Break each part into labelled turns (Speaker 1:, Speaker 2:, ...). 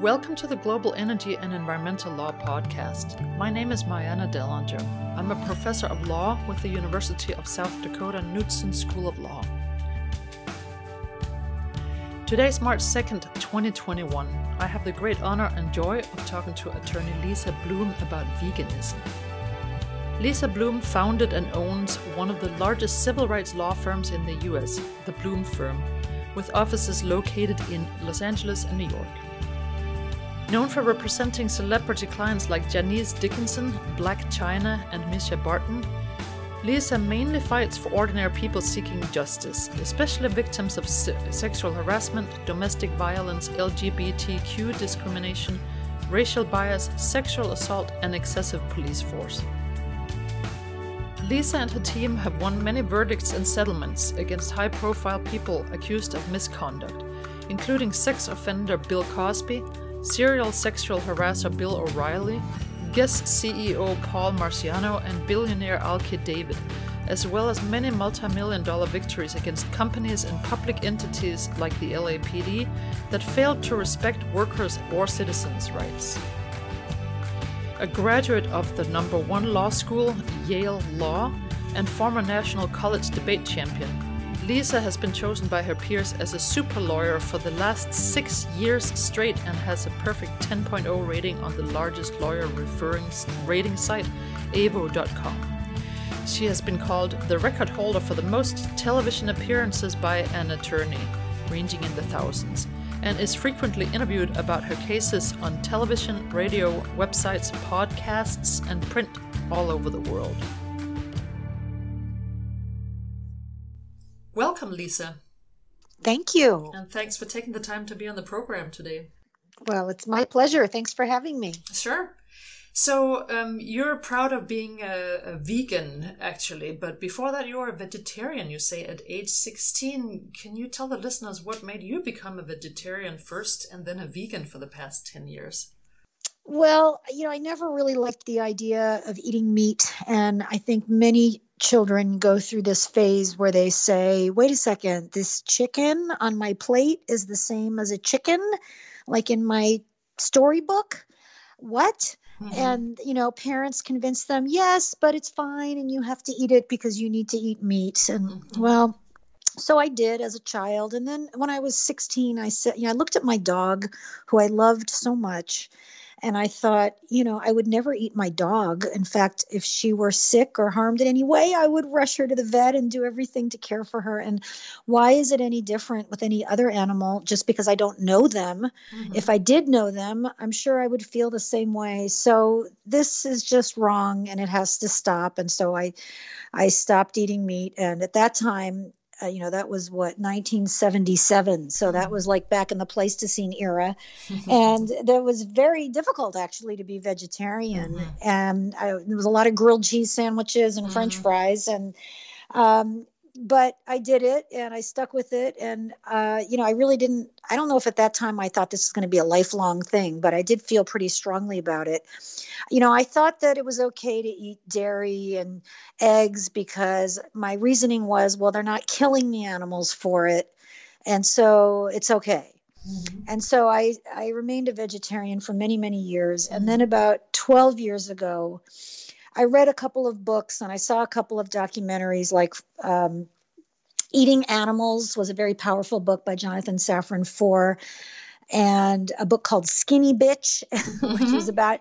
Speaker 1: Welcome to the Global Energy and Environmental Law Podcast. My name is Mariana Delanger. I'm a professor of law with the University of South Dakota Knudson School of Law. Today is March 2nd, 2021. I have the great honor and joy of talking to attorney Lisa Bloom about veganism. Lisa Bloom founded and owns one of the largest civil rights law firms in the US, the Bloom Firm, with offices located in Los Angeles and New York. Known for representing celebrity clients like Janice Dickinson, Blac Chyna, and Mischa Barton, Lisa mainly fights for ordinary people seeking justice, especially victims of se- sexual harassment, domestic violence, LGBTQ discrimination, racial bias, sexual assault, and excessive police force. Lisa and her team have won many verdicts and settlements against high profile people accused of misconduct, including sex offender Bill Cosby, serial sexual harasser Bill O'Reilly, Guess CEO Paul Marciano, and billionaire Alki David, as well as many multi million dollar victories against companies and public entities like the LAPD that failed to respect workers' or citizens' rights. A graduate of the number one law school, Yale Law, and former National College debate champion, Lisa has been chosen by her peers as a super lawyer for the last six years straight and has a perfect 10.0 rating on the largest lawyer referring rating site, Avvo.com. She has been called the record holder for the most television appearances by an attorney, ranging in the thousands, and is frequently interviewed about her cases on television, radio, websites, podcasts, and print all over the world. Welcome, Lisa.
Speaker 2: Thank you.
Speaker 1: And thanks for taking the time to be on the program today.
Speaker 2: Well, it's my pleasure. Thanks for having me.
Speaker 1: Sure. So, um, you're proud of being a, a, vegan, actually, but before that, you were a vegetarian, you say, at age 16. Can you tell the listeners what made you become a vegetarian first and then a vegan for the past 10 years?
Speaker 2: Well, you know, I never really liked the idea of eating meat. And I think many children go through this phase where they say, wait a second, this chicken on my plate is the same as a chicken, like in my storybook. What? Mm-hmm. And, you know, parents convince them, yes, but it's fine. And you have to eat it because you need to eat meat. And, mm-hmm. well, so I did as a child. And then when I was 16, I said, you know, I looked at my dog who I loved so much and I thought, you know, I would never eat my dog. In fact, if she were sick or harmed in any way, I would rush her to the vet and do everything to care for her. And why is it any different with any other animal just because I don't know them? Mm-hmm. If I did know them, I'm sure I would feel the same way. So this is just wrong and it has to stop. And so I I stopped eating meat and at that time uh, you know that was what 1977 so that was like back in the pleistocene era and that was very difficult actually to be vegetarian mm-hmm. and I, there was a lot of grilled cheese sandwiches and mm-hmm. french fries and um, but I did it and I stuck with it. And, uh, you know, I really didn't, I don't know if at that time I thought this was going to be a lifelong thing, but I did feel pretty strongly about it. You know, I thought that it was okay to eat dairy and eggs because my reasoning was, well, they're not killing the animals for it. And so it's okay. Mm-hmm. And so I, I remained a vegetarian for many, many years. And then about 12 years ago, I read a couple of books and I saw a couple of documentaries like um, Eating Animals was a very powerful book by Jonathan Safran Foer and a book called Skinny Bitch, which is mm-hmm. about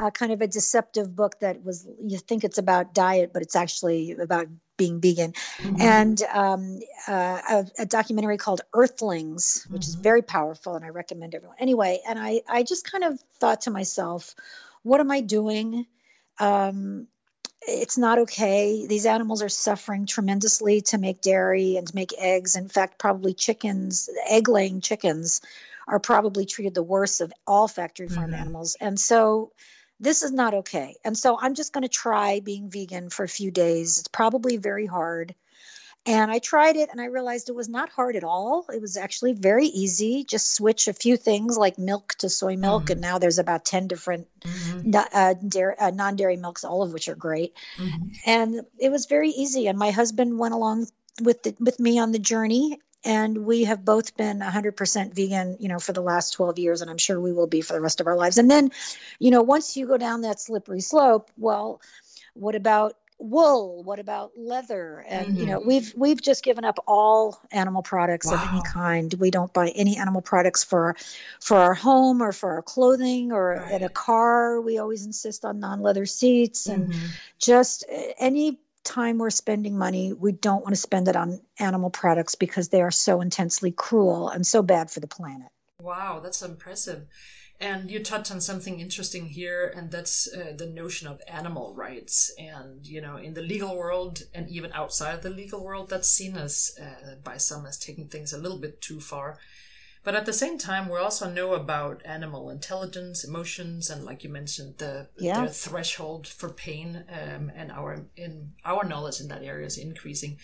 Speaker 2: uh, kind of a deceptive book that was, you think it's about diet, but it's actually about being vegan. Mm-hmm. And um, uh, a, a, documentary called Earthlings, which mm-hmm. is very powerful, and I recommend everyone. Anyway, and I, I just kind of thought to myself, what am I doing? Um, it's not okay. These animals are suffering tremendously to make dairy and to make eggs. In fact, probably chickens, egg laying chickens, are probably treated the worst of all factory farm mm-hmm. animals. And so this is not okay. And so I'm just going to try being vegan for a few days. It's probably very hard. And I tried it and I realized it was not hard at all. It was actually very easy. Just switch a few things like milk to soy milk. Mm-hmm. And now there's about 10 different mm-hmm. uh, dairy, uh, non dairy milks, all of which are great. Mm-hmm. And it was very easy. And my husband went along with, the, with me on the journey. and we have both been 100% vegan, you know, for the last 12 years, and I'm sure we will be for the rest of our lives. And then, you know, once you go down that slippery slope, well, what about wool what about leather and mm-hmm. you know mm-hmm. we've we've just given up all animal products wow. of any kind we don't buy any animal products for for our home or for our clothing or right. in a car we always insist on non-leather seats and mm-hmm. just eh, any time we're spending money we don't want to spend it on animal products because they are so intensely cruel and so bad for the planet
Speaker 1: wow that's impressive and you touch on something interesting here, and that's uh, the notion of animal rights. And, you know, in the legal world and even outside the legal world, that's seen as, uh, by some, as taking things a little bit too far. But at the same time, we also know about animal intelligence, emotions, and like you mentioned, the, yeah. the threshold for pain, um, and our in our knowledge in that area is increasing.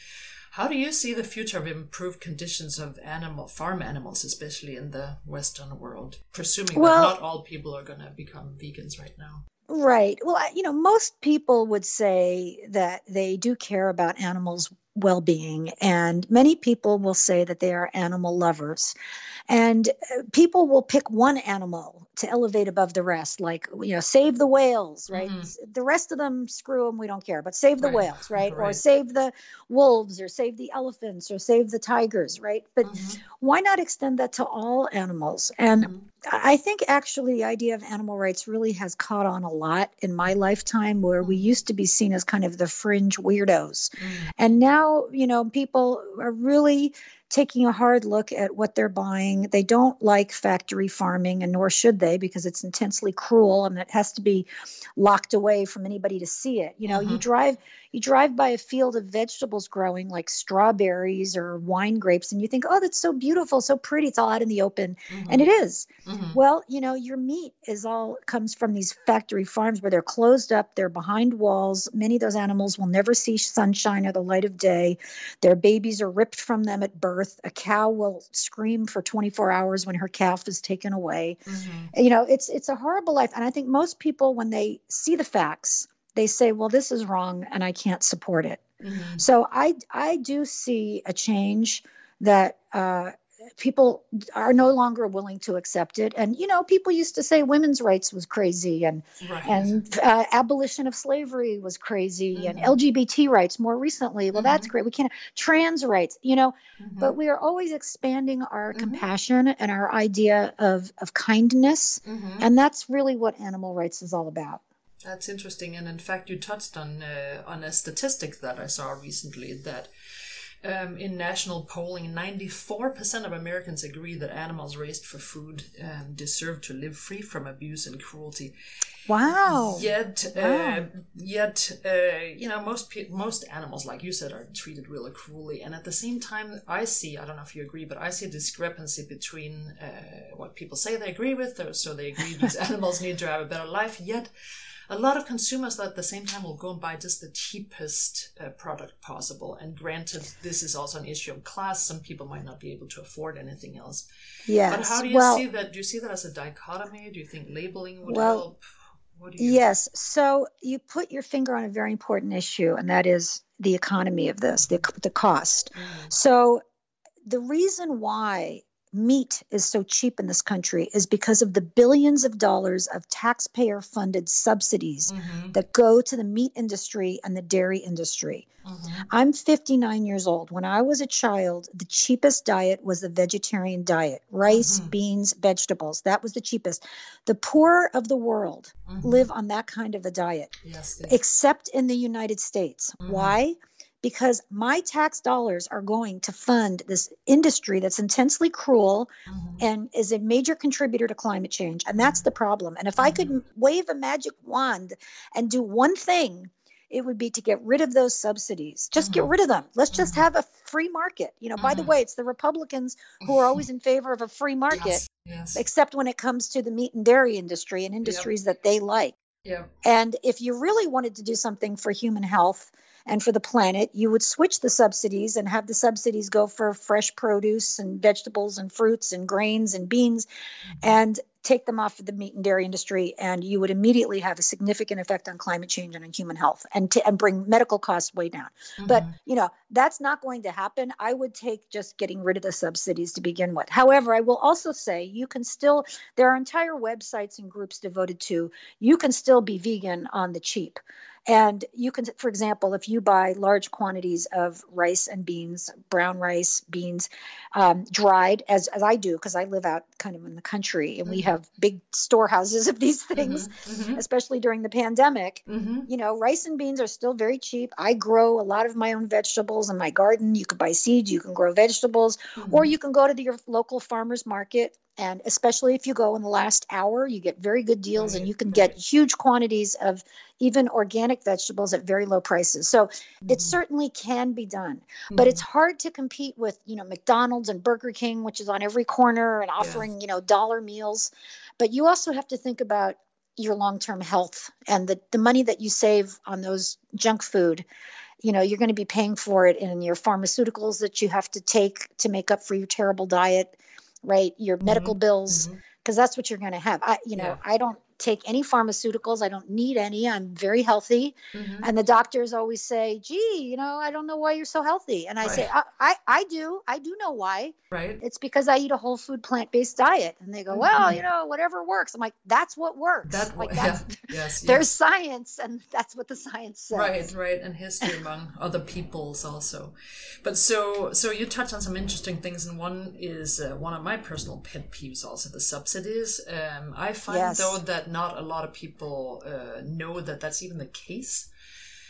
Speaker 1: How do you see the future of improved conditions of animal farm animals, especially in the Western world? Presuming well, that not all people are going to become vegans right now.
Speaker 2: Right. Well, you know, most people would say that they do care about animals' well being, and many people will say that they are animal lovers. And uh, people will pick one animal to elevate above the rest, like, you know, save the whales, right? Mm-hmm. The rest of them, screw them, we don't care, but save the right. whales, right? right? Or save the wolves, or save the elephants, or save the tigers, right? But mm-hmm. why not extend that to all animals? And mm-hmm. I think actually the idea of animal rights really has caught on a lot in my lifetime, where we mm-hmm. used to be seen as kind of the fringe weirdos. Mm. And now, you know, people are really taking a hard look at what they're buying. They don't like factory farming, and nor should they, because it's intensely cruel and it has to be locked away from anybody to see it. You know, mm-hmm. you drive you drive by a field of vegetables growing like strawberries or wine grapes and you think oh that's so beautiful so pretty it's all out in the open mm-hmm. and it is. Mm-hmm. well you know your meat is all comes from these factory farms where they're closed up they're behind walls many of those animals will never see sunshine or the light of day their babies are ripped from them at birth a cow will scream for 24 hours when her calf is taken away mm-hmm. you know it's it's a horrible life and i think most people when they see the facts they say, well, this is wrong and I can't support it. Mm-hmm. So I, I do see a change that uh, people are no longer willing to accept it. And, you know, people used to say women's rights was crazy and, right. and uh, abolition of slavery was crazy mm-hmm. and LGBT rights more recently. Well, mm-hmm. that's great. We can't, trans rights, you know, mm-hmm. but we are always expanding our mm-hmm. compassion and our idea of, of kindness. Mm-hmm. And that's really what animal rights is all about.
Speaker 1: That's interesting, and in fact, you touched on uh, on a statistic that I saw recently that um, in national polling, ninety four percent of Americans agree that animals raised for food um, deserve to live free from abuse and cruelty.
Speaker 2: Wow!
Speaker 1: Yet, uh, wow. Yet, uh, you know, most pe- most animals, like you said, are treated really cruelly, and at the same time, I see. I don't know if you agree, but I see a discrepancy between uh, what people say they agree with, so they agree these animals need to have a better life, yet a lot of consumers at the same time will go and buy just the cheapest uh, product possible. And granted, this is also an issue of class. Some people might not be able to afford anything else.
Speaker 2: Yes.
Speaker 1: But how do you well, see that? Do you see that as a dichotomy? Do you think labeling would well, help?
Speaker 2: You... Yes. So you put your finger on a very important issue, and that is the economy of this, the, the cost. Mm. So the reason why meat is so cheap in this country is because of the billions of dollars of taxpayer funded subsidies mm-hmm. that go to the meat industry and the dairy industry. Mm-hmm. I'm 59 years old. When I was a child, the cheapest diet was the vegetarian diet rice, mm-hmm. beans, vegetables. That was the cheapest. The poor of the world mm-hmm. live on that kind of a diet, yes, except in the United States. Mm-hmm. Why? Because my tax dollars are going to fund this industry that's intensely cruel mm-hmm. and is a major contributor to climate change. And that's the problem. And if mm-hmm. I could mm-hmm. wave a magic wand and do one thing, it would be to get rid of those subsidies. Just mm-hmm. get rid of them. Let's just mm-hmm. have a free market. You know, by the mm-hmm. way, it's the Republicans who are always in favor of a free market, yes. Yes. except when it comes to the meat and dairy industry and industries yep. that they like.
Speaker 1: Yep.
Speaker 2: And if you really wanted to do something for human health, and for the planet, you would switch the subsidies and have the subsidies go for fresh produce and vegetables and fruits and grains and beans. Mm-hmm. And take them off of the meat and dairy industry, and you would immediately have a significant effect on climate change and on human health, and to, and bring medical costs way down. Mm-hmm. But you know that's not going to happen. I would take just getting rid of the subsidies to begin with. However, I will also say you can still there are entire websites and groups devoted to you can still be vegan on the cheap. And you can, for example, if you buy large quantities of rice and beans, brown rice, beans, um, dried, as, as I do, because I live out kind of in the country and mm-hmm. we have big storehouses of these mm-hmm. things, mm-hmm. especially during the pandemic. Mm-hmm. You know, rice and beans are still very cheap. I grow a lot of my own vegetables in my garden. You can buy seeds, you can grow vegetables, or mm-hmm. you can go to the, your local farmer's market and especially if you go in the last hour you get very good deals right, and you can right. get huge quantities of even organic vegetables at very low prices so mm-hmm. it certainly can be done mm-hmm. but it's hard to compete with you know mcdonald's and burger king which is on every corner and offering yeah. you know dollar meals but you also have to think about your long-term health and the, the money that you save on those junk food you know you're going to be paying for it in your pharmaceuticals that you have to take to make up for your terrible diet right? Your medical mm-hmm. bills, because mm-hmm. that's what you're going to have. I, you know, yeah. I don't take any pharmaceuticals. I don't need any. I'm very healthy. Mm-hmm. And the doctors always say, gee, you know, I don't know why you're so healthy. And I right. say, I, I, I, do. I do know why.
Speaker 1: Right.
Speaker 2: It's because I eat a whole food plant based diet. And they go, mm-hmm. well, you know, whatever works. I'm like, that's what works. That, like that's, yeah. yes, there's yes. science and that's what the science says.
Speaker 1: Right, right. And history among other peoples also. But so, so you touch on some interesting things. And one is uh, one of my personal pet peeves also the subsidies. Um, I find yes. though that not a lot of people uh, know that that's even the case.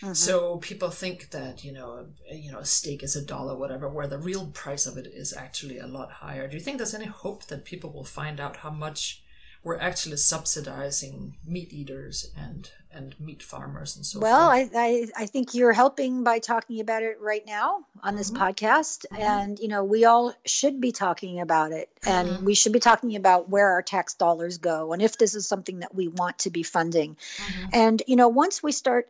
Speaker 1: Mm-hmm. So people think that you know, you know, a steak is a dollar, whatever, where the real price of it is actually a lot higher. Do you think there's any hope that people will find out how much we're actually subsidizing meat eaters and and meat farmers and so
Speaker 2: well,
Speaker 1: forth.
Speaker 2: Well, I, I, I think you're helping by talking about it right now on this mm-hmm. podcast. Mm-hmm. And, you know, we all should be talking about it. And mm-hmm. we should be talking about where our tax dollars go and if this is something that we want to be funding. Mm-hmm. And, you know, once we start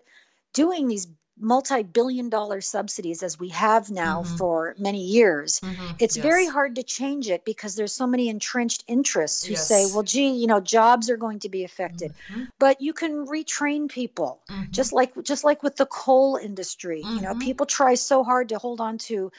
Speaker 2: doing these multi-billion dollar subsidies as we have now mm-hmm. for many years mm-hmm. it's yes. very hard to change it because there's so many entrenched interests who yes. say well gee you know jobs are going to be affected mm-hmm. but you can retrain people mm-hmm. just like just like with the coal industry you know mm-hmm. people try so hard to hold on to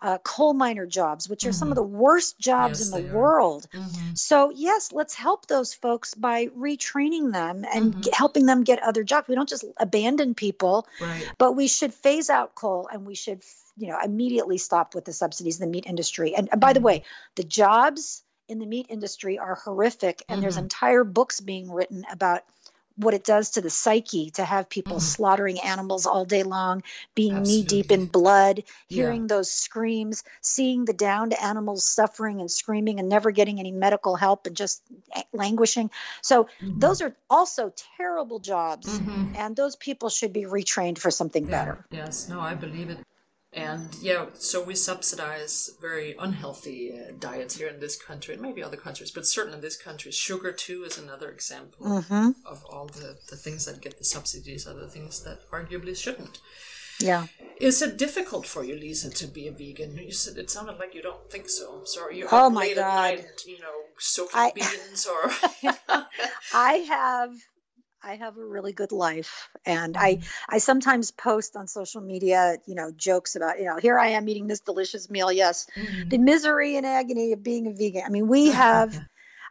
Speaker 2: uh, coal miner jobs, which are mm-hmm. some of mm-hmm. the worst jobs yes, in the world. Mm-hmm. So, yes, let's help those folks by retraining them and mm-hmm. helping them get other jobs. We don't just abandon people, right. but we should phase out coal and we should, you know, immediately stop with the subsidies in the meat industry. And, and by the mm-hmm. way, the jobs in the meat industry are horrific, and there's mm-hmm. entire books being written about what it does to the psyche to have people mm. slaughtering animals all day long, being knee deep in blood, hearing yeah. those screams, seeing the downed animals suffering and screaming and never getting any medical help and just languishing. So mm-hmm. those are also terrible jobs, mm-hmm. and those people should be retrained for something yeah. better.
Speaker 1: Yes, no, I believe it. And yeah, so we subsidize very unhealthy uh, diets here in this country, and maybe other countries, but certainly in this country. Sugar, too, is another example mm-hmm. of all the, the things that get the subsidies, are the things that arguably shouldn't.
Speaker 2: Yeah.
Speaker 1: Is it difficult for you, Lisa, to be a vegan? You said it sounded like you don't think so. I'm sorry. You're
Speaker 2: oh my god! Night,
Speaker 1: you know, soaking I, beans or.
Speaker 2: I have I have a really good life. And I, mm-hmm. I sometimes post on social media, you know, jokes about, you know, here I am eating this delicious meal. Yes. Mm-hmm. The misery and agony of being a vegan. I mean, we have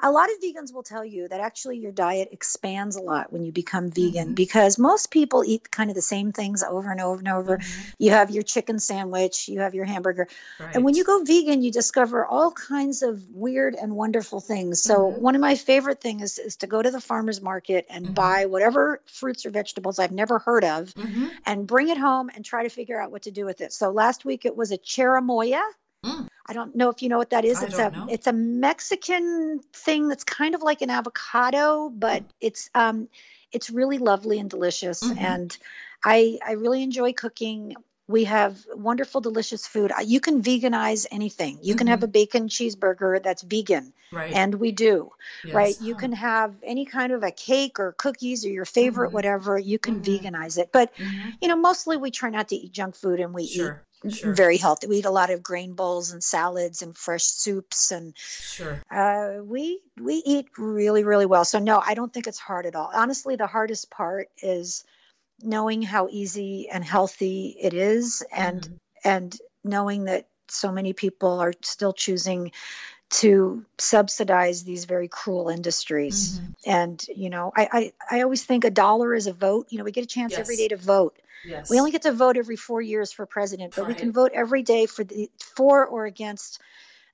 Speaker 2: a lot of vegans will tell you that actually your diet expands a lot when you become vegan mm-hmm. because most people eat kind of the same things over and over and over. Mm-hmm. You have your chicken sandwich, you have your hamburger. Right. And when you go vegan, you discover all kinds of weird and wonderful things. So, mm-hmm. one of my favorite things is, is to go to the farmer's market and mm-hmm. buy whatever fruits or vegetables I've never heard of mm-hmm. and bring it home and try to figure out what to do with it. So, last week it was a cherimoya. I don't know if you know what that is.
Speaker 1: I
Speaker 2: it's
Speaker 1: a
Speaker 2: know. it's a Mexican thing that's kind of like an avocado, but it's um it's really lovely and delicious mm-hmm. and I I really enjoy cooking. We have wonderful, delicious food. You can veganize anything. You mm-hmm. can have mm-hmm. a bacon cheeseburger that's vegan,
Speaker 1: right.
Speaker 2: and we do, yes. right? You can have any kind of a cake or cookies or your favorite, mm-hmm. whatever. You can mm-hmm. veganize it, but mm-hmm. you know, mostly we try not to eat junk food and we
Speaker 1: sure.
Speaker 2: eat sure. very healthy. We eat a lot of grain bowls and salads and fresh soups, and
Speaker 1: sure.
Speaker 2: uh, we we eat really really well. So no, I don't think it's hard at all. Honestly, the hardest part is knowing how easy and healthy it is, and mm-hmm. and knowing that so many people are still choosing to subsidize these very cruel industries. Mm-hmm. And, you know, I, I, I, always think a dollar is a vote. You know, we get a chance yes. every day to vote.
Speaker 1: Yes.
Speaker 2: We only get to vote every four years for president, but right. we can vote every day for the for or against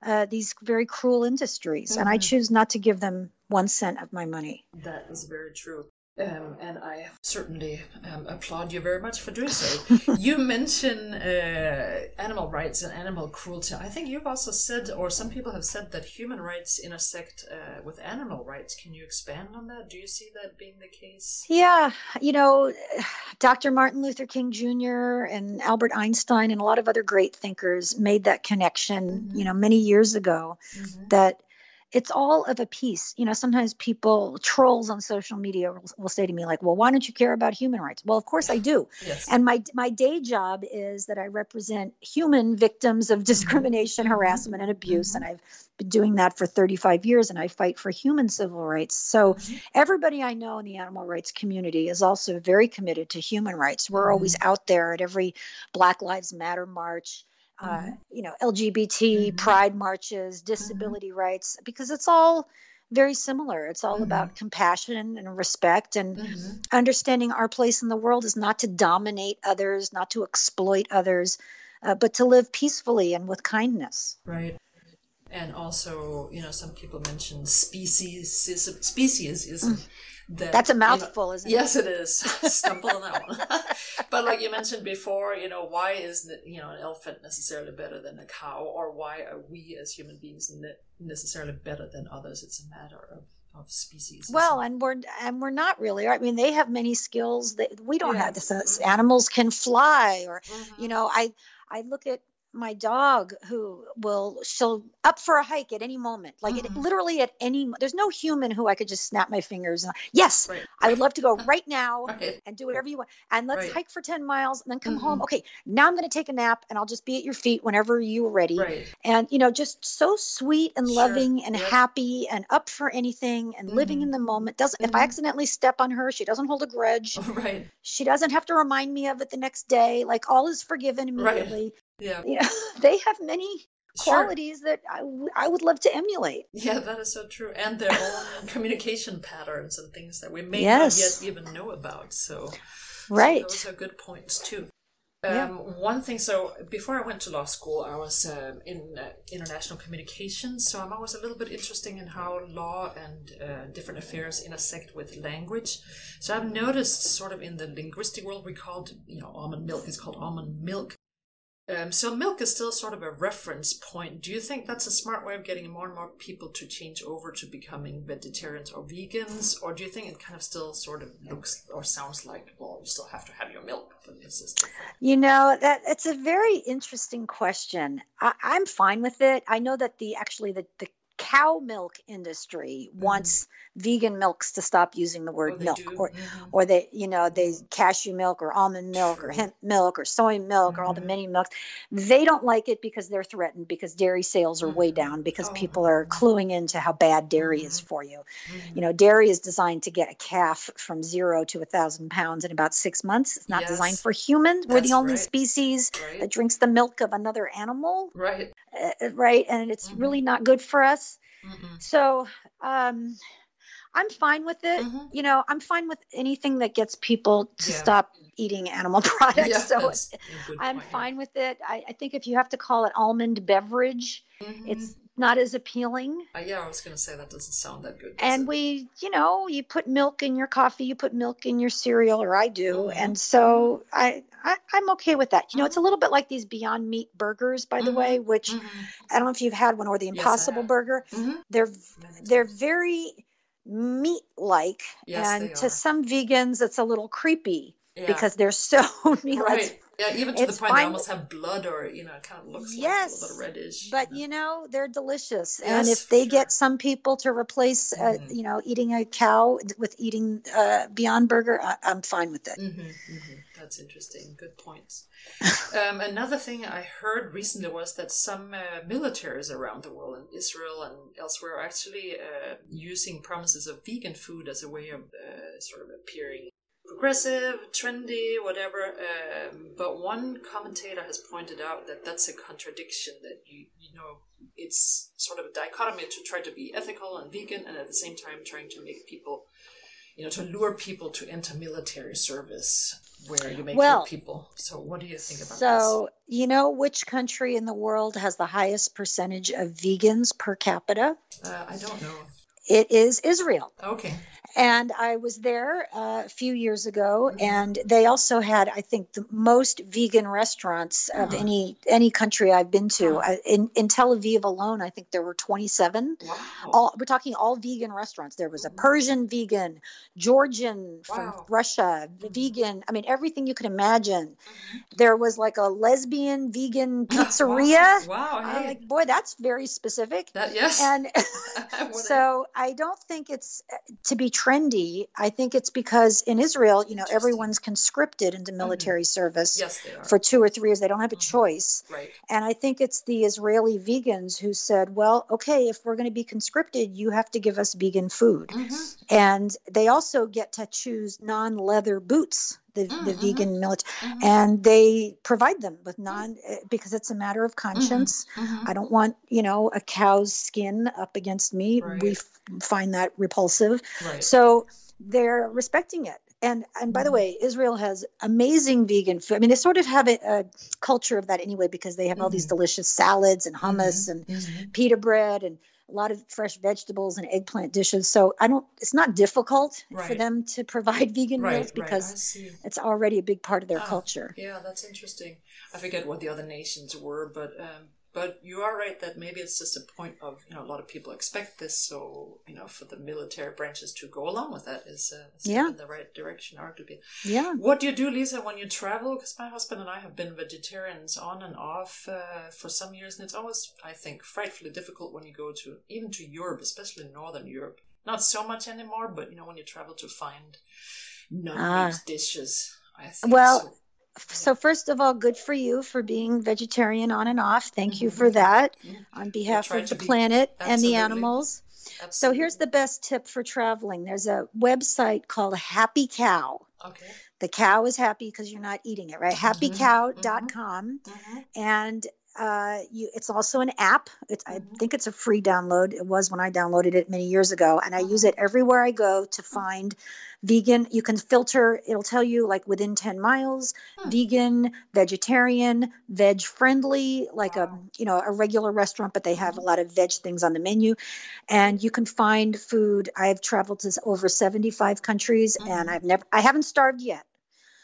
Speaker 2: uh, these very cruel industries. Mm-hmm. And I mm-hmm. choose not to give them one cent of my money.
Speaker 1: That is very true. Um, and I certainly um, applaud you very much for doing so. you mention uh, animal rights and animal cruelty. I think you've also said, or some people have said, that human rights intersect uh, with animal rights. Can you expand on that? Do you see that being the case?
Speaker 2: Yeah, you know, Dr. Martin Luther King Jr. and Albert Einstein and a lot of other great thinkers made that connection, mm-hmm. you know, many years ago mm-hmm. that it's all of a piece. You know, sometimes people, trolls on social media, will, will, say to me like, "Well, why don't you care about human rights?" Well, of course I do.
Speaker 1: Yes.
Speaker 2: And my my day job is that I represent human victims of discrimination, harassment, and abuse, and I've been doing that for 35 years, and I fight for human civil rights. So mm-hmm. everybody I know in the animal rights community is also very committed to human rights. We're always mm-hmm. out there at every Black Lives Matter march uh, mm-hmm. you know, LGBT mm-hmm. pride marches, mm-hmm. disability mm-hmm. rights, because it's all very similar. It's all about mm-hmm. compassion and respect and understanding our place in the world is not to dominate others, not to exploit others, uh, but to live peacefully and with kindness.
Speaker 1: Right. And also, you know, some people mention species, speciesism. Mm
Speaker 2: that that's a mouthful, you know, isn't it?
Speaker 1: Yes, it is. Stumble on that one. but like you mentioned before, you know, why is you know an elephant necessarily better than a cow, or why are we as human beings necessarily better than others? It's a matter of of species.
Speaker 2: Well, and we're and we're not really. I mean, they have many skills that we don't yeah. have. This, mm-hmm. Animals can fly, or mm-hmm. you know, I I look at my dog who will she'll up for a hike at any moment like mm-hmm. it, literally at any there's no human who i could just snap my fingers and yes right. i would love to go right now right. and do whatever you want and let's right. hike for 10 miles and then come mm-hmm. home okay now i'm going to take a nap and i'll just be at your feet whenever you're ready and you know just so sweet and sure. loving and yep. happy and up for anything and mm-hmm. living in the moment doesn't if i mm-hmm. accidentally step on her she doesn't hold a grudge
Speaker 1: right
Speaker 2: she doesn't have to remind me of it the next day like all is forgiven immediately
Speaker 1: yeah.
Speaker 2: You know, they have many qualities sure. that I, w- I would love to emulate.
Speaker 1: Yeah, that is so true. And their own communication patterns and things that we may yes. not yet even know about. So,
Speaker 2: right.
Speaker 1: So those are good points too. Um, yeah. One thing, so before I went to law school, I was um, in uh, international communications, so I'm always a little bit interested in how law and uh, different affairs intersect with language. So I've noticed, sort of in the linguistic world, we called, you know, almond milk is called almond milk, um, so milk is still sort of a reference point. Do you think that's a smart way of getting more and more people to change over to becoming vegetarians or vegans, or do you think it kind of still sort of looks or sounds like well, you still have to have your milk, but this is different?
Speaker 2: You know that it's a very interesting question. I, am fine with it. I know that the actually the the cow milk industry mm-hmm. wants vegan milks to stop using the word
Speaker 1: oh,
Speaker 2: milk or
Speaker 1: mm-hmm.
Speaker 2: or they you know they cashew milk or almond milk True. or hemp milk or soy milk mm-hmm. or all the mm-hmm. many milks they don't like it because they're threatened because dairy sales are way mm-hmm. down because oh. people are cluing into how bad dairy is mm-hmm. for you you know dairy is designed to get a calf from zero to a thousand pounds in about six months it's not yes. designed for humans That's we're the only right. species right. that drinks the milk of another animal
Speaker 1: right
Speaker 2: uh, right and it's really not good for us Mm-mm. So um, I'm fine with it. Mm-hmm. You know, I'm fine with anything that gets people to yeah. stop eating animal products. Yeah, so I'm point, fine with it. I, I, think if you have to call it almond beverage, mm-hmm. it's not as appealing.
Speaker 1: Uh, yeah, I was going to say that doesn't sound that good.
Speaker 2: And
Speaker 1: it?
Speaker 2: we, you know, you put milk in your coffee, you put milk in your cereal, or I do, mm-hmm. and so I, I, am okay with that. You know, it's a mm-hmm. little bit like these Beyond Meat burgers, by the mm-hmm. way, which mm-hmm. I don't know if you've had one or the Impossible yes, Burger. They're they're very meat like,
Speaker 1: yes,
Speaker 2: and to some vegans, it's a little creepy
Speaker 1: yeah.
Speaker 2: because they're so meat.
Speaker 1: Right. Yeah, even to the point they almost have blood, or you know, it kind of looks
Speaker 2: Yes,
Speaker 1: like a little bit reddish.
Speaker 2: but
Speaker 1: you know.
Speaker 2: you know they're delicious and if they
Speaker 1: for
Speaker 2: get some people to replace uh,
Speaker 1: Mhm.
Speaker 2: you know eating a cow with eating uh, beyond burger I, i'm fine with it
Speaker 1: hmm hmm That's interesting. Good points. um, another thing I heard recently was that some uh, militaries around the world, in Israel and elsewhere, are actually uh, using promises of vegan food as a way of uh, sort of appearing progressive, trendy, whatever. Um, but one commentator has pointed out that that's a contradiction. That you you know it's sort of a dichotomy to try to be ethical and vegan, and at the same time trying to make people you know, to lure people to enter military service where you may
Speaker 2: Well,
Speaker 1: people. So, what do you think about that?
Speaker 2: so you know which country in the world has the highest percentage of vegans per capita?
Speaker 1: Uh, I don't know.
Speaker 2: It is israel
Speaker 1: Okay.
Speaker 2: and I was there uh, a few years ago,
Speaker 1: Mhm.
Speaker 2: and they also had, I think, the most vegan restaurants of
Speaker 1: Huh.
Speaker 2: any any country I've been to.
Speaker 1: Huh.
Speaker 2: In in Tel Aviv alone, I think there were twenty seven.
Speaker 1: Wow.
Speaker 2: All we're talking all vegan restaurants. There was a Persian vegan, Georgian from
Speaker 1: Wow.
Speaker 2: Russia,
Speaker 1: Mhm.
Speaker 2: vegan. I mean, everything you could imagine.
Speaker 1: Mhm.
Speaker 2: There was like a lesbian vegan pizzeria.
Speaker 1: Wow. wow.
Speaker 2: I'm
Speaker 1: Hey.
Speaker 2: like, boy, that's very specific.
Speaker 1: that, yes.
Speaker 2: And so I don't think it's uh, to be trendy. I think it's because in Israel, you know, everyone's conscripted into military service
Speaker 1: yes,
Speaker 2: for two or three years. They don't have a
Speaker 1: Mhm.
Speaker 2: choice.
Speaker 1: right.
Speaker 2: And I think it's the Israeli vegans who said, well, okay, if we're going to be conscripted, you have to give us vegan food.
Speaker 1: Mhm.
Speaker 2: And they also get to choose non leather boots, the, the
Speaker 1: Mhm.
Speaker 2: vegan military,
Speaker 1: Mhm.
Speaker 2: and they provide them with non, uh, because it's a matter of conscience.
Speaker 1: Mhm.
Speaker 2: I don't want, you know, a cow's skin up against me. We f- find that repulsive.
Speaker 1: Right.
Speaker 2: So they're respecting it. And and by the
Speaker 1: Mhm.
Speaker 2: way, Israel has amazing vegan food. I mean, they sort of have a, a culture of that anyway because they have all these delicious salads and hummus and pita bread and a lot of fresh vegetables and eggplant dishes. So I don't. It's not difficult for them to provide vegan
Speaker 1: Right.
Speaker 2: meals because
Speaker 1: see.
Speaker 2: it's already a big part of their
Speaker 1: Ah,
Speaker 2: culture.
Speaker 1: Yeah, that's interesting. I forget what the other nations were, but um, but you are right that maybe it's just a point of you know a lot of people expect this, so you know for the military branches to go along with that is uh,
Speaker 2: Yeah.
Speaker 1: in the right direction, arguably.
Speaker 2: Yeah.
Speaker 1: What do you do, Lisa, when you travel? Because my husband and I have been vegetarians on and off uh, for some years, and it's always, I think, frightfully difficult when you go to even to Europe, especially Northern Europe. Not so much anymore, but you know when you travel to find non-meat
Speaker 2: Ah.
Speaker 1: dishes. I think
Speaker 2: Well,
Speaker 1: so.
Speaker 2: So first of all, good for you for being vegetarian on and off. Thank you
Speaker 1: Mhm.
Speaker 2: for that on behalf of the
Speaker 1: be-
Speaker 2: planet and the animals. So here's the best tip for traveling. There's a website called Happy Cow.
Speaker 1: okay.
Speaker 2: The cow is happy because you're not eating it, right?
Speaker 1: Mhm,
Speaker 2: Happycow.com.
Speaker 1: Mm-hmm.
Speaker 2: And uh, you, it's also an app. It's, I
Speaker 1: Mhm.
Speaker 2: think it's a free download. It was when I downloaded it many years ago, and I use
Speaker 1: Mhm.
Speaker 2: it everywhere I go to find vegan. You can filter. It'll tell you like within ten miles,
Speaker 1: Hmm.
Speaker 2: vegan, vegetarian, veg friendly, like a you know a regular restaurant, but they have a lot of veg things on the menu, and you can find food. I've traveled to over seventy five countries, and
Speaker 1: Mhm.
Speaker 2: I've never, I haven't starved yet.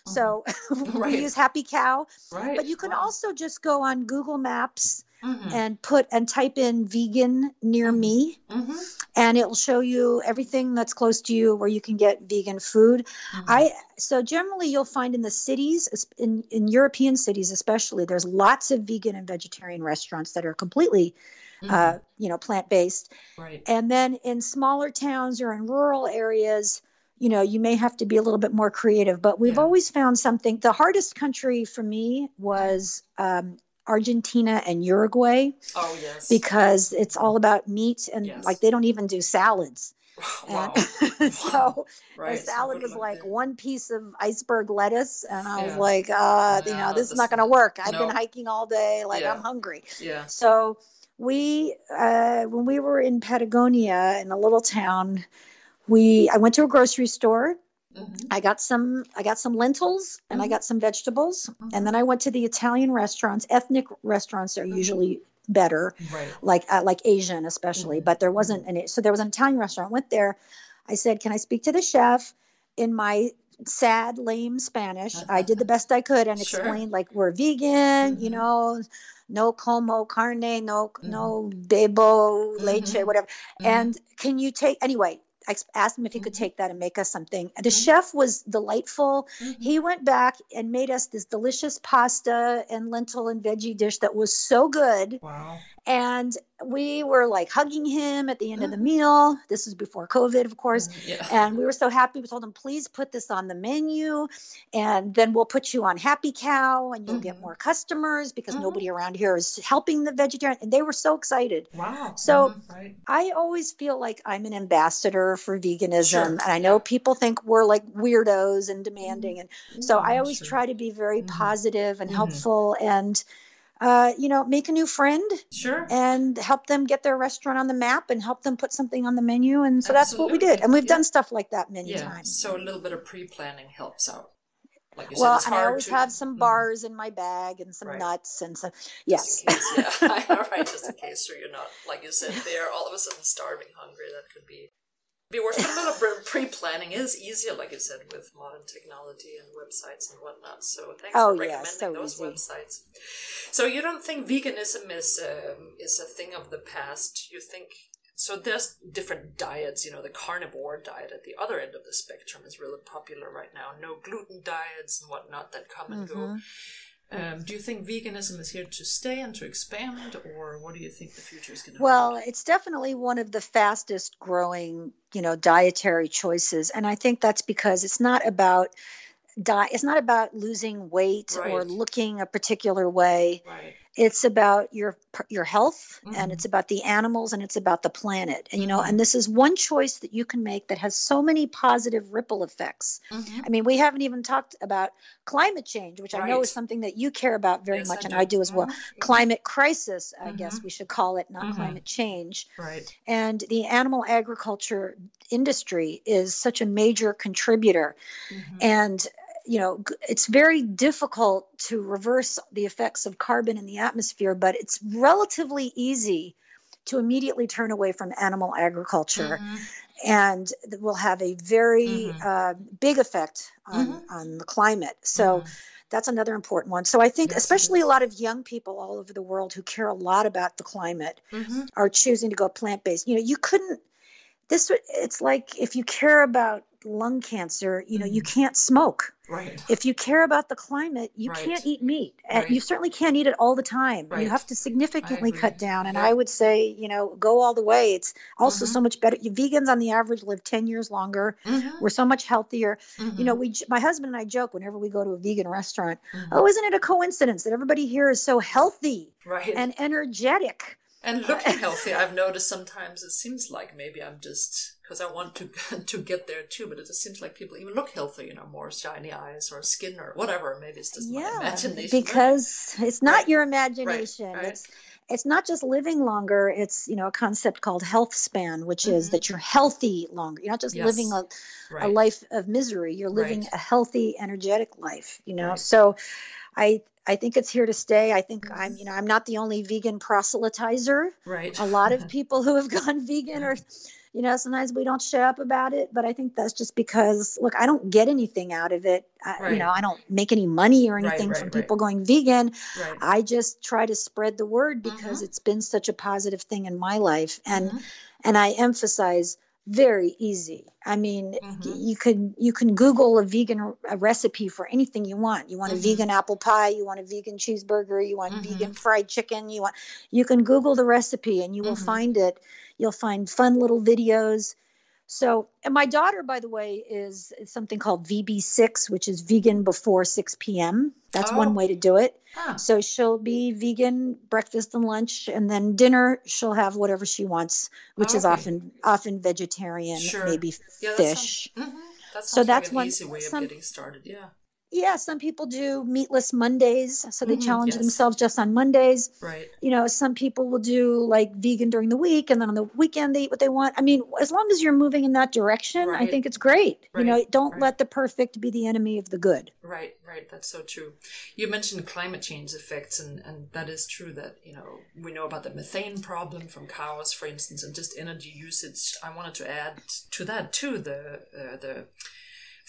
Speaker 2: So
Speaker 1: Right.
Speaker 2: we use Happy Cow,
Speaker 1: Right.
Speaker 2: but you can
Speaker 1: wow.
Speaker 2: also just go on Google Maps
Speaker 1: Mhm.
Speaker 2: and put and type in vegan near
Speaker 1: Mhm.
Speaker 2: me
Speaker 1: Mhm.
Speaker 2: and it'll show you everything that's close to you where you can get vegan food
Speaker 1: Mhm.
Speaker 2: i so generally you'll find in the cities in, in european cities especially there's lots of vegan and vegetarian restaurants that are completely uh, you know plant-based
Speaker 1: right.
Speaker 2: and then in smaller towns or in rural areas you know you may have to be a little bit more creative but we've
Speaker 1: Yeah.
Speaker 2: always found something the hardest country for me was um, argentina and uruguay
Speaker 1: Oh yes.
Speaker 2: because it's all about meat and
Speaker 1: Yes.
Speaker 2: like they don't even do salads
Speaker 1: wow.
Speaker 2: and so
Speaker 1: right.
Speaker 2: the salad was like one piece of iceberg lettuce and i was like uh you know this is not going to work i've
Speaker 1: no.
Speaker 2: been hiking all day like
Speaker 1: Yeah.
Speaker 2: i'm hungry
Speaker 1: Yeah.
Speaker 2: so we uh when we were in patagonia in a little town we i went to a grocery store
Speaker 1: Mhm.
Speaker 2: i got some i got some lentils and i
Speaker 1: Mhm.
Speaker 2: got some vegetables
Speaker 1: Mhm.
Speaker 2: and then i went to the italian restaurants ethnic restaurants are
Speaker 1: Mhm.
Speaker 2: usually better
Speaker 1: Right.
Speaker 2: like uh, like Asian especially,
Speaker 1: Mhm,
Speaker 2: but there wasn't any. So there was an Italian restaurant. I Went there. I said, "Can I speak to the chef?" In my sad, lame Spanish, I did the best I could and
Speaker 1: Sure.
Speaker 2: explained like we're vegan, you
Speaker 1: Mhm.
Speaker 2: know, no como carne, no no bebo leche, whatever.
Speaker 1: Mhm.
Speaker 2: And can you take anyway? I asked him if he could
Speaker 1: Mm-hmm.
Speaker 2: take that and make us something. The chef was delightful.
Speaker 1: Mhm.
Speaker 2: He went back and made us this delicious pasta and lentil and veggie dish that was so good.
Speaker 1: Wow.
Speaker 2: And we were like hugging him at the end of the
Speaker 1: Mhm.
Speaker 2: meal. This was before COVID, of course.
Speaker 1: Mhm, Yeah.
Speaker 2: And we were so happy. We told him, please put this on the menu, and then we'll put you on Happy Cow, and you'll get
Speaker 1: Mhm.
Speaker 2: more customers because
Speaker 1: Mhm.
Speaker 2: nobody around here is helping the vegetarian. And they were so excited.
Speaker 1: wow.
Speaker 2: So-
Speaker 1: Mhm, right.
Speaker 2: I always feel like I'm an ambassador for veganism.
Speaker 1: Sure,
Speaker 2: And I know people think we're like weirdos and demanding. And so I
Speaker 1: Mm,
Speaker 2: always
Speaker 1: sure.
Speaker 2: try to be very positive and helpful and, uh, you know, make a new friend
Speaker 1: Sure.
Speaker 2: and help them get their restaurant on the map and help them put something on the menu. And so that's what we did. And we've
Speaker 1: yeah.
Speaker 2: done stuff like that many
Speaker 1: yeah.
Speaker 2: times.
Speaker 1: So a little bit of pre-planning helps out. Like you
Speaker 2: well,
Speaker 1: said,
Speaker 2: and I always
Speaker 1: to
Speaker 2: have some
Speaker 1: Mhm.
Speaker 2: bars in my bag and some
Speaker 1: Right.
Speaker 2: nuts and some. Yes.
Speaker 1: case, yeah. All right, just in case, so you're not, like you said, there all of a sudden starving hungry. That could be be worse. But a little pre- pre-planning is easier, like you said, with modern technology and websites and whatnot. So thanks
Speaker 2: Oh,
Speaker 1: for
Speaker 2: yeah,
Speaker 1: recommending
Speaker 2: so
Speaker 1: those
Speaker 2: easy.
Speaker 1: websites. So you don't think veganism is um, is a thing of the past? You think so? There's different diets. You know, the carnivore diet at the other end of the spectrum is really popular right now. No gluten diets and whatnot that come and go. Um, do you think veganism is here to stay and to expand, or what do you think the future is going to be?
Speaker 2: Well, it's definitely one of the fastest growing, you know, dietary choices, and I think that's because it's not about diet. It's not about losing weight or looking a particular way.
Speaker 1: Right.
Speaker 2: It's about your your health, and
Speaker 1: Mhm.
Speaker 2: it's about the animals, and it's about the planet. And you know,
Speaker 1: Mhm.
Speaker 2: and this is one choice that you can make that has so many positive ripple effects.
Speaker 1: Mm-hmm.
Speaker 2: I mean, we haven't even talked about climate change, which I know is something that you care about very
Speaker 1: Yes,
Speaker 2: much,
Speaker 1: I
Speaker 2: and. I do as well.
Speaker 1: Mhm.
Speaker 2: Climate crisis, I guess we should call it, not climate change.
Speaker 1: Right.
Speaker 2: And the animal agriculture industry is such a major contributor. And you know, it's very difficult to reverse the effects of carbon in the atmosphere, but it's relatively easy to immediately turn away from animal agriculture
Speaker 1: Mhm.
Speaker 2: and will have a very
Speaker 1: Mhm.
Speaker 2: uh, big effect on,
Speaker 1: Mhm.
Speaker 2: on the climate. So
Speaker 1: Mhm.
Speaker 2: that's another important one. So I think,
Speaker 1: Yes,
Speaker 2: especially a lot of young people all over the world who care a lot about the climate
Speaker 1: Mhm.
Speaker 2: are choosing to go plant based. You know, you couldn't. This it's like if you care about lung cancer, you know, you
Speaker 1: Mhm.
Speaker 2: can't smoke.
Speaker 1: Right.
Speaker 2: If you care about the climate, you
Speaker 1: Right.
Speaker 2: can't eat meat. And
Speaker 1: Right.
Speaker 2: you certainly can't eat it all the time.
Speaker 1: Right.
Speaker 2: You have to significantly cut down. And
Speaker 1: Yeah.
Speaker 2: I would say, you know, go all the way. It's also
Speaker 1: Mhm.
Speaker 2: so much better. Vegans on the average live 10 years longer.
Speaker 1: Mhm.
Speaker 2: We're so much healthier. You know,
Speaker 1: Mhm.
Speaker 2: we my husband and I joke whenever we go to a vegan restaurant,
Speaker 1: Mhm.
Speaker 2: oh, isn't it a coincidence that everybody here is so healthy and energetic?
Speaker 1: And looking healthy, I've noticed sometimes it seems like maybe I'm just because I want to to get there too, but it just seems like people even look healthy, you know, more shiny eyes or skin or whatever. Maybe it's just my
Speaker 2: yeah,
Speaker 1: imagination.
Speaker 2: because it's not
Speaker 1: Right.
Speaker 2: your imagination.
Speaker 1: right.
Speaker 2: It's it's not just living longer. It's you know a concept called health span, which is
Speaker 1: Mhm.
Speaker 2: that you're healthy longer. You're not just
Speaker 1: Yes.
Speaker 2: living a,
Speaker 1: right.
Speaker 2: a life of misery. You're living
Speaker 1: Right.
Speaker 2: a healthy, energetic life. You know,
Speaker 1: Right.
Speaker 2: so I I think it's here to stay. I think. I'm you know I'm not the only vegan proselytizer.
Speaker 1: right.
Speaker 2: A lot of people who have gone vegan are. You know, sometimes we don't show up about it, but I think that's just because, look, I don't get anything out of it. I,
Speaker 1: Right.
Speaker 2: You know, I don't make any money or anything
Speaker 1: right,
Speaker 2: from
Speaker 1: right.
Speaker 2: people going vegan.
Speaker 1: right.
Speaker 2: I just try to spread the word because
Speaker 1: Mhm.
Speaker 2: it's been such a positive thing in my life. And
Speaker 1: Mhm.
Speaker 2: and I emphasize very easy. I mean,
Speaker 1: Mhm.
Speaker 2: you can you can Google a vegan a recipe for anything you want. You want
Speaker 1: Mhm.
Speaker 2: a vegan apple pie, you want a vegan cheeseburger, you want
Speaker 1: Mhm.
Speaker 2: vegan fried chicken, you want you can Google the recipe and you will
Speaker 1: Mhm.
Speaker 2: find it. You'll find fun little videos. So, and my daughter, by the way, is, is something called VB6, which is vegan before 6 p.m. That's
Speaker 1: Oh.
Speaker 2: one way to do it.
Speaker 1: Ah,
Speaker 2: So she'll be vegan breakfast and lunch, and then dinner she'll have whatever she wants, which is
Speaker 1: Okay.
Speaker 2: often often vegetarian,
Speaker 1: Sure.
Speaker 2: maybe
Speaker 1: yeah, that
Speaker 2: fish.
Speaker 1: Sounds, mhm. That
Speaker 2: So that's
Speaker 1: like
Speaker 2: one-
Speaker 1: easy way of
Speaker 2: some-
Speaker 1: getting started. Yeah.
Speaker 2: Yeah, some people do meatless Mondays, so they
Speaker 1: Mhm,
Speaker 2: challenge
Speaker 1: yes.
Speaker 2: themselves just on Mondays.
Speaker 1: Right.
Speaker 2: You know, some people will do like vegan during the week, and then on the weekend they eat what they want. I mean, as long as you're moving in that direction, I think it's great. You know, don't
Speaker 1: right.
Speaker 2: let the perfect be the enemy of the good.
Speaker 1: Right, right. That's so true. You mentioned climate change effects, and, and that is true that, you know, we know about the methane problem from cows, for instance, and just energy usage. I wanted to add to that, too, the, uh, the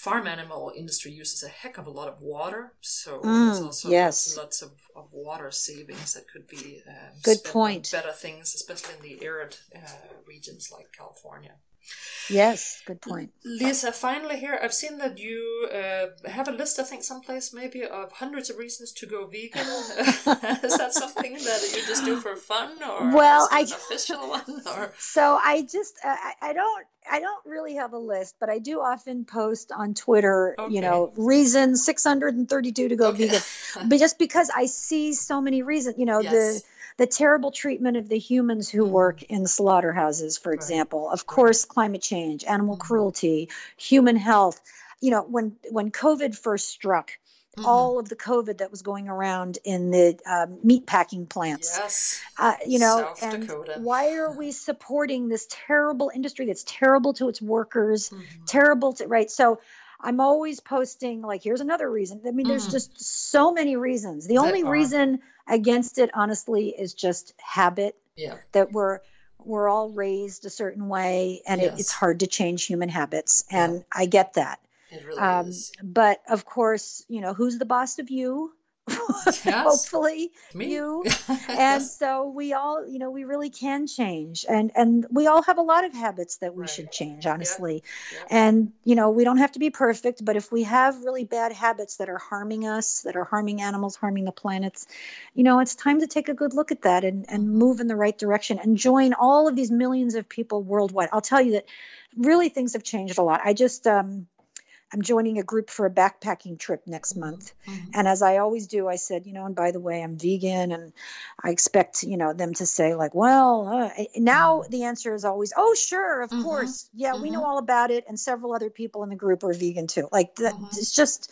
Speaker 1: farm animal industry uses a heck of a lot of water. So there's
Speaker 2: Mm,
Speaker 1: also
Speaker 2: yes.
Speaker 1: lots, lots of, of water savings that could be um,
Speaker 2: Good
Speaker 1: spent on
Speaker 2: point.
Speaker 1: better things, especially in the arid uh, regions like California.
Speaker 2: Yes, good point.
Speaker 1: Lisa, finally here, I've seen that you uh, have a list, I think, someplace maybe of hundreds of reasons to go vegan. is that something that you just do for fun, or
Speaker 2: well, I
Speaker 1: an official one? Or
Speaker 2: so I just uh, I, I don't I don't really have a list, but I do often post on Twitter,
Speaker 1: Okay.
Speaker 2: you know, reason 632 to go
Speaker 1: Okay.
Speaker 2: vegan. But just because I see so many reasons, you know,
Speaker 1: Yes.
Speaker 2: The terrible treatment of the humans who
Speaker 1: Mhm.
Speaker 2: work in slaughterhouses, for
Speaker 1: Right.
Speaker 2: example. Of course, climate change, animal
Speaker 1: Mhm.
Speaker 2: cruelty, human health. You know, when when COVID first struck,
Speaker 1: Mhm.
Speaker 2: all of the COVID that was going around in the um, meat packing plants
Speaker 1: yes,
Speaker 2: uh, you know
Speaker 1: South
Speaker 2: and
Speaker 1: Dakota.
Speaker 2: why are we supporting this terrible industry that's terrible to its workers
Speaker 1: Mhm.
Speaker 2: terrible to right so i'm always posting like here's another reason i mean there's
Speaker 1: Mhm.
Speaker 2: just so many reasons the
Speaker 1: There
Speaker 2: only
Speaker 1: are.
Speaker 2: reason against it honestly is just habit
Speaker 1: yeah,
Speaker 2: that we're we're all raised a certain way and it, it's hard to change human habits
Speaker 1: Yeah.
Speaker 2: and i get that
Speaker 1: it really
Speaker 2: um,
Speaker 1: is.
Speaker 2: but of course you know who's the boss of you
Speaker 1: Yes.
Speaker 2: hopefully
Speaker 1: Me?
Speaker 2: you and so we all you know we really can change and and we all have a lot of habits that we
Speaker 1: Right.
Speaker 2: should change honestly
Speaker 1: Yeah.
Speaker 2: and you know we don't have to be perfect but if we have really bad habits that are harming us that are harming animals harming the planets you know it's time to take a good look at that and and move in the right direction and join all of these millions of people worldwide i'll tell you that really things have changed a lot i just um i'm joining a group for a backpacking trip next month
Speaker 1: Mhm.
Speaker 2: and as I always do, I said, you know, and by the way, I'm vegan, and I expect, you know, them to say like, well, uh, now the answer is always, oh, sure, of
Speaker 1: Mhm.
Speaker 2: course, yeah, we know
Speaker 1: Mhm.
Speaker 2: all about it, and several other people in the group are vegan too. Like that, it's just,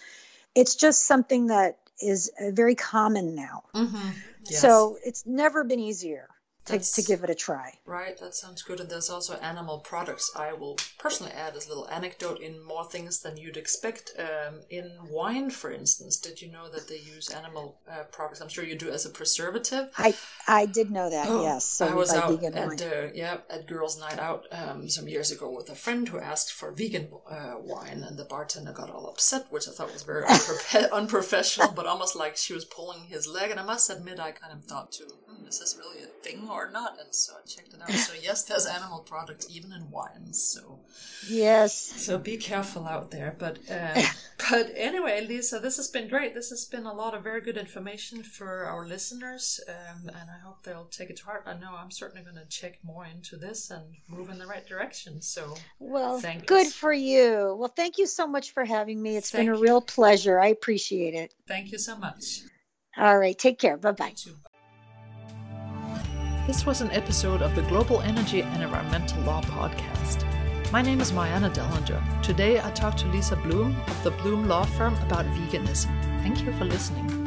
Speaker 2: it's just something that is uh, very common now.
Speaker 1: Mhm. Yes.
Speaker 2: So it's never been easier to, to give it a try.
Speaker 1: Right, that sounds good. And there's also animal products. I will personally add as a little anecdote in more things than you'd expect. Um, in wine, for instance, did you know that they use animal uh, products? I'm sure you do as a preservative.
Speaker 2: I I did know that,
Speaker 1: Oh,
Speaker 2: yes. So
Speaker 1: I was out at uh, yeah at girls' night out um, some years ago with a friend who asked for vegan uh, wine, and the bartender got all upset, which I thought was very unprofe- unprofessional, but almost like she was pulling his leg. And I must admit, I kind of thought too, hmm, is this really a thing or not? And so I checked it out. So yes, there's animal product even in wines. So
Speaker 2: Yes.
Speaker 1: so be careful out there. But um, but anyway, Lisa, this has been great. This has been a lot of very good information for our listeners, um, and I hope they'll take it to heart. I know I'm certainly going to check more into this and move in the right direction. So
Speaker 2: Well,
Speaker 1: Thank
Speaker 2: good for you. Well, thank you so much for having me. It's been
Speaker 1: Thank
Speaker 2: a
Speaker 1: you.
Speaker 2: real pleasure. I appreciate it.
Speaker 1: thank you so much.
Speaker 2: All right. Take care. Bye bye.
Speaker 1: This was an episode of the Global Energy and Environmental Law Podcast. My name is Mariana Dellinger. Today I talked to Lisa Bloom of the Bloom Law Firm about veganism. Thank you for listening.